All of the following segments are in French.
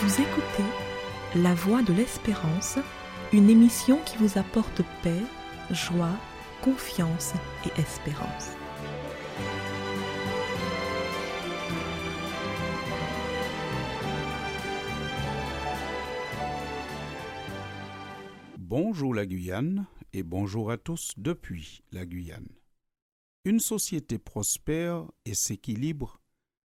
Vous écoutez La Voix de l'Espérance, une émission qui vous apporte paix, joie, confiance et espérance. Bonjour la Guyane et bonjour à tous depuis la Guyane. Une société prospère et s'équilibre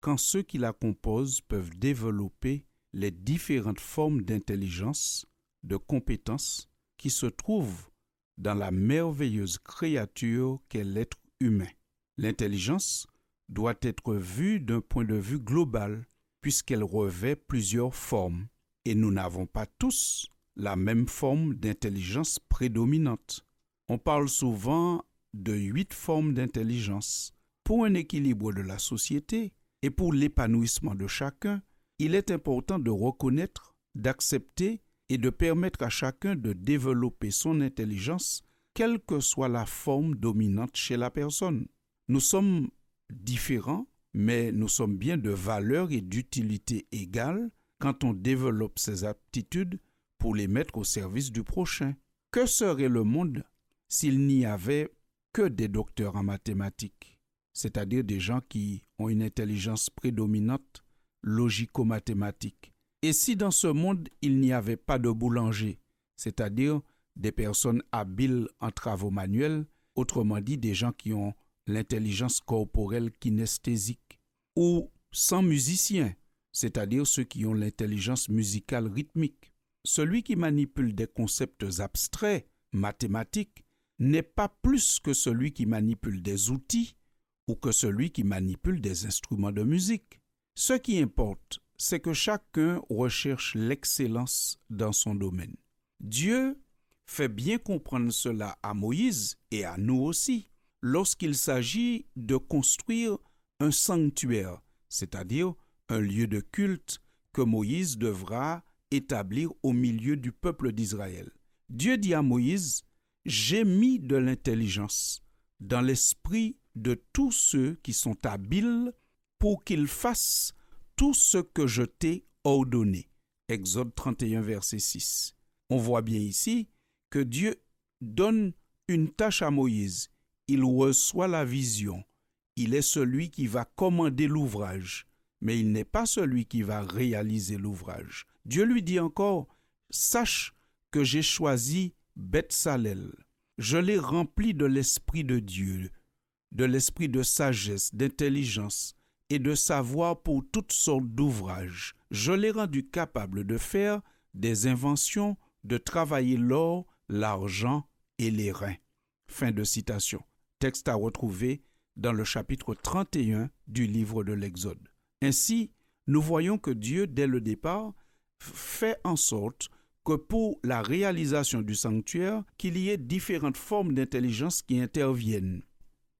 quand ceux qui la composent peuvent développer les différentes formes d'intelligence, de compétences qui se trouvent dans la merveilleuse créature qu'est l'être humain. L'intelligence doit être vue d'un point de vue global puisqu'elle revêt plusieurs formes et nous n'avons pas tous la même forme d'intelligence prédominante. On parle souvent de huit formes d'intelligence. Pour un équilibre de la société et pour l'épanouissement de chacun, il est important de reconnaître, d'accepter et de permettre à chacun de développer son intelligence, quelle que soit la forme dominante chez la personne. Nous sommes différents, mais nous sommes bien de valeur et d'utilité égales quand on développe ces aptitudes pour les mettre au service du prochain. Que serait le monde s'il n'y avait que des docteurs en mathématiques, c'est-à-dire des gens qui ont une intelligence prédominante logico-mathématique. Et si dans ce monde il n'y avait pas de boulanger, c'est-à-dire des personnes habiles en travaux manuels, autrement dit des gens qui ont l'intelligence corporelle kinesthésique, ou sans musiciens, c'est-à-dire ceux qui ont l'intelligence musicale rythmique. Celui qui manipule des concepts abstraits, mathématiques, n'est pas plus que celui qui manipule des outils ou que celui qui manipule des instruments de musique. Ce qui importe, c'est que chacun recherche l'excellence dans son domaine. Dieu fait bien comprendre cela à Moïse et à nous aussi lorsqu'il s'agit de construire un sanctuaire, c'est-à-dire un lieu de culte que Moïse devra établir au milieu du peuple d'Israël. Dieu dit à Moïse, J'ai mis de l'intelligence dans l'esprit de tous ceux qui sont habiles pour qu'ils fassent tout ce que je t'ai ordonné. Exode 31, verset 6. On voit bien ici que Dieu donne une tâche à Moïse. Il reçoit la vision. Il est celui qui va commander l'ouvrage, mais il n'est pas celui qui va réaliser l'ouvrage. Dieu lui dit encore, Sache que j'ai choisi Bethsalel. Je l'ai rempli de l'Esprit de Dieu, de l'esprit de sagesse, d'intelligence, et de savoir pour toutes sortes d'ouvrages. Je l'ai rendu capable de faire des inventions, de travailler l'or, l'argent et les reins. Fin de citation. Texte à retrouver dans le chapitre 31 du livre de l'Exode. Ainsi, nous voyons que Dieu, dès le départ, fait en sorte que pour la réalisation du sanctuaire, qu'il y ait différentes formes d'intelligence qui interviennent.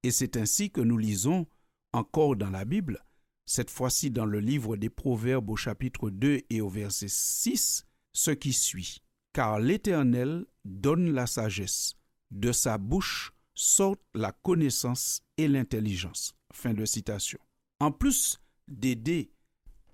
Et c'est ainsi que nous lisons encore dans la Bible, cette fois-ci dans le livre des Proverbes au chapitre 2 et au verset 6, ce qui suit. Car l'Éternel donne la sagesse, de sa bouche sortent la connaissance et l'intelligence. Fin de citation. En plus d'aider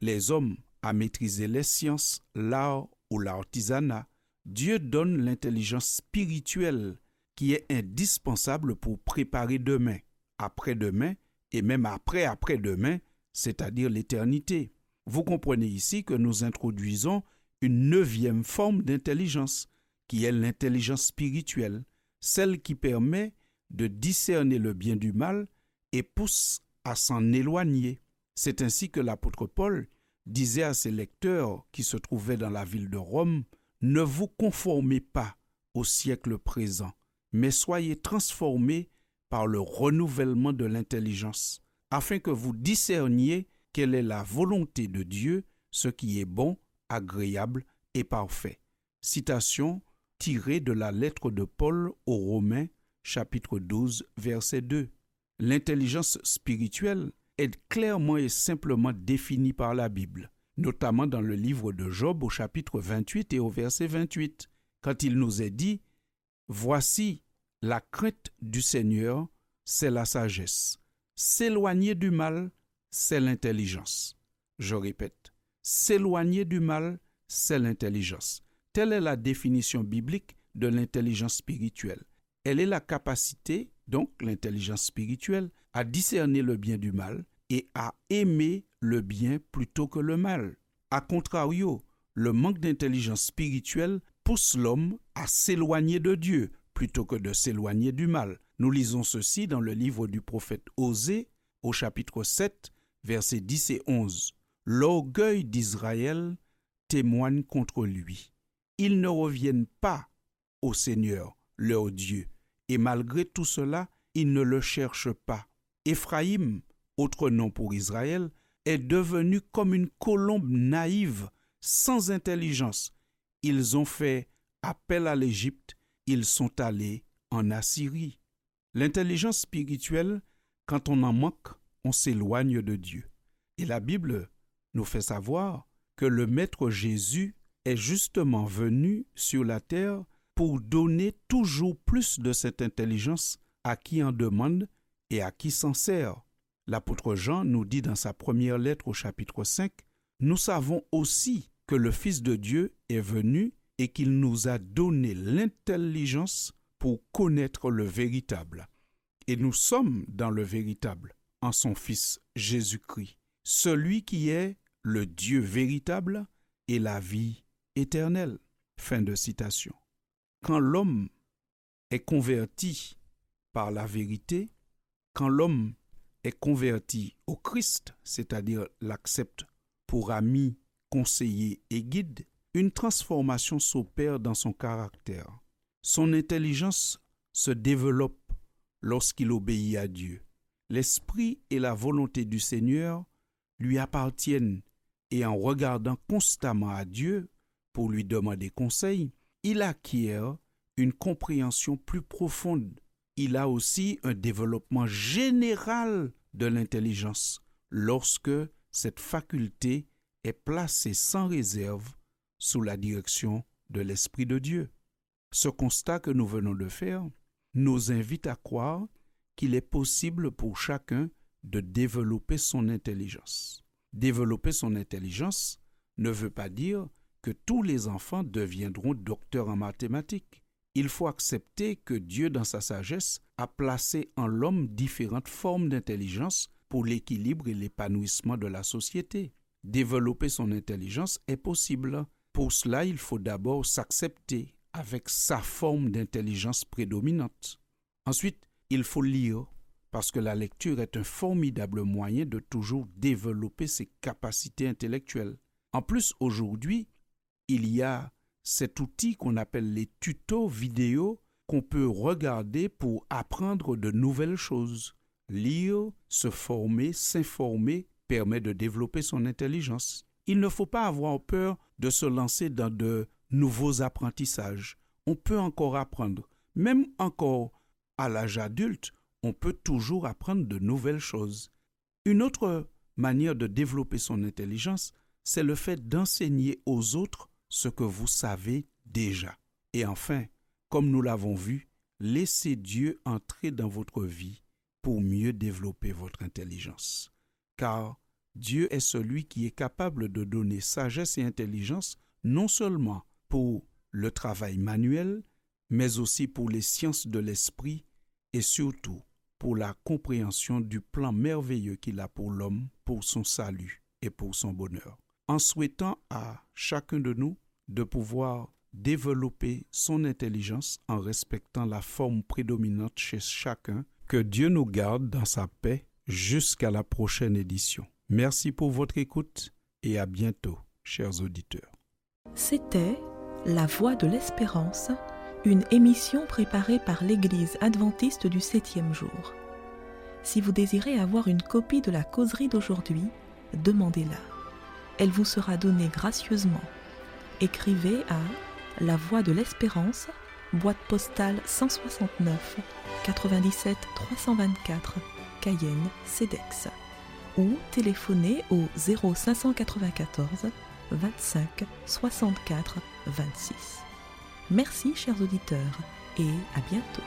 les hommes à maîtriser les sciences, l'art ou l'artisanat, Dieu donne l'intelligence spirituelle qui est indispensable pour préparer demain, après-demain et même après après-demain, c'est-à-dire l'éternité. Vous comprenez ici que nous introduisons une neuvième forme d'intelligence, qui est l'intelligence spirituelle, celle qui permet de discerner le bien du mal et pousse à s'en éloigner. C'est ainsi que l'apôtre Paul disait à ses lecteurs qui se trouvaient dans la ville de Rome, Ne vous conformez pas au siècle présent, mais soyez transformés par le renouvellement de l'intelligence, afin que vous discerniez quelle est la volonté de Dieu, ce qui est bon, agréable et parfait. Citation tirée de la lettre de Paul aux Romains, chapitre 12, verset 2. L'intelligence spirituelle est clairement et simplement définie par la Bible, notamment dans le livre de Job au chapitre 28 et au verset 28, quand il nous est dit Voici la crainte du Seigneur, c'est la sagesse. S'éloigner du mal, c'est l'intelligence. Je répète, S'éloigner du mal, c'est l'intelligence. Telle est la définition biblique de l'intelligence spirituelle. Elle est la capacité, donc l'intelligence spirituelle, à discerner le bien du mal et à aimer le bien plutôt que le mal. A contrario, le manque d'intelligence spirituelle pousse l'homme à s'éloigner de Dieu plutôt que de s'éloigner du mal. Nous lisons ceci dans le livre du prophète Osée au chapitre 7, versets 10 et 11. L'orgueil d'Israël témoigne contre lui. Ils ne reviennent pas au Seigneur, leur Dieu, et malgré tout cela, ils ne le cherchent pas. Éphraïm, autre nom pour Israël, est devenu comme une colombe naïve, sans intelligence. Ils ont fait appel à l'Égypte, ils sont allés en Assyrie. L'intelligence spirituelle, quand on en manque, on s'éloigne de Dieu. Et la Bible nous fait savoir que le Maître Jésus est justement venu sur la terre pour donner toujours plus de cette intelligence à qui en demande et à qui s'en sert. L'apôtre Jean nous dit dans sa première lettre au chapitre 5, Nous savons aussi que le Fils de Dieu est venu et qu'il nous a donné l'intelligence pour connaître le véritable. Et nous sommes dans le véritable, en son Fils Jésus-Christ, celui qui est le Dieu véritable et la vie éternelle. Fin de citation. Quand l'homme est converti par la vérité, quand l'homme est converti au Christ, c'est-à-dire l'accepte pour ami, conseiller et guide, une transformation s'opère dans son caractère. Son intelligence se développe lorsqu'il obéit à Dieu. L'esprit et la volonté du Seigneur lui appartiennent et en regardant constamment à Dieu pour lui demander conseil, il acquiert une compréhension plus profonde. Il a aussi un développement général de l'intelligence lorsque cette faculté est placée sans réserve sous la direction de l'Esprit de Dieu. Ce constat que nous venons de faire nous invite à croire qu'il est possible pour chacun de développer son intelligence. Développer son intelligence ne veut pas dire que tous les enfants deviendront docteurs en mathématiques. Il faut accepter que Dieu, dans sa sagesse, a placé en l'homme différentes formes d'intelligence pour l'équilibre et l'épanouissement de la société. Développer son intelligence est possible. Pour cela, il faut d'abord s'accepter avec sa forme d'intelligence prédominante. Ensuite, il faut lire, parce que la lecture est un formidable moyen de toujours développer ses capacités intellectuelles. En plus, aujourd'hui, il y a cet outil qu'on appelle les tutos vidéo qu'on peut regarder pour apprendre de nouvelles choses. Lire, se former, s'informer permet de développer son intelligence. Il ne faut pas avoir peur de se lancer dans de nouveaux apprentissages. On peut encore apprendre. Même encore à l'âge adulte, on peut toujours apprendre de nouvelles choses. Une autre manière de développer son intelligence, c'est le fait d'enseigner aux autres ce que vous savez déjà. Et enfin, comme nous l'avons vu, laissez Dieu entrer dans votre vie pour mieux développer votre intelligence. Car Dieu est celui qui est capable de donner sagesse et intelligence non seulement pour le travail manuel, mais aussi pour les sciences de l'esprit et surtout pour la compréhension du plan merveilleux qu'il a pour l'homme, pour son salut et pour son bonheur. En souhaitant à chacun de nous de pouvoir développer son intelligence en respectant la forme prédominante chez chacun, que Dieu nous garde dans sa paix jusqu'à la prochaine édition. Merci pour votre écoute et à bientôt, chers auditeurs. C'était La Voix de l'Espérance une émission préparée par l'Église adventiste du septième jour. Si vous désirez avoir une copie de la causerie d'aujourd'hui, demandez-la. Elle vous sera donnée gracieusement. Écrivez à La Voix de l'Espérance, boîte postale 169 97 324 Cayenne, CEDEX ou téléphonez au 0594 25 64 26. Merci chers auditeurs et à bientôt.